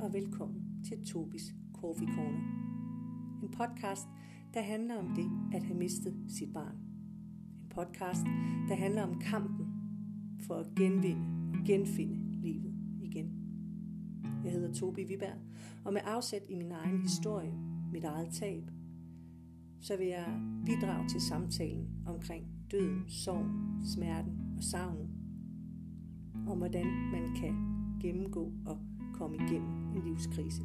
og velkommen til Tobis Coffee Corner. En podcast, der handler om det at have mistet sit barn. En podcast, der handler om kampen for at genvinde og genfinde livet igen. Jeg hedder Tobi Viberg, og med afsæt i min egen historie, mit eget tab, så vil jeg bidrage til samtalen omkring døden, sorg, smerten og savnet. Om hvordan man kan gennemgå og komme igennem en livskrise.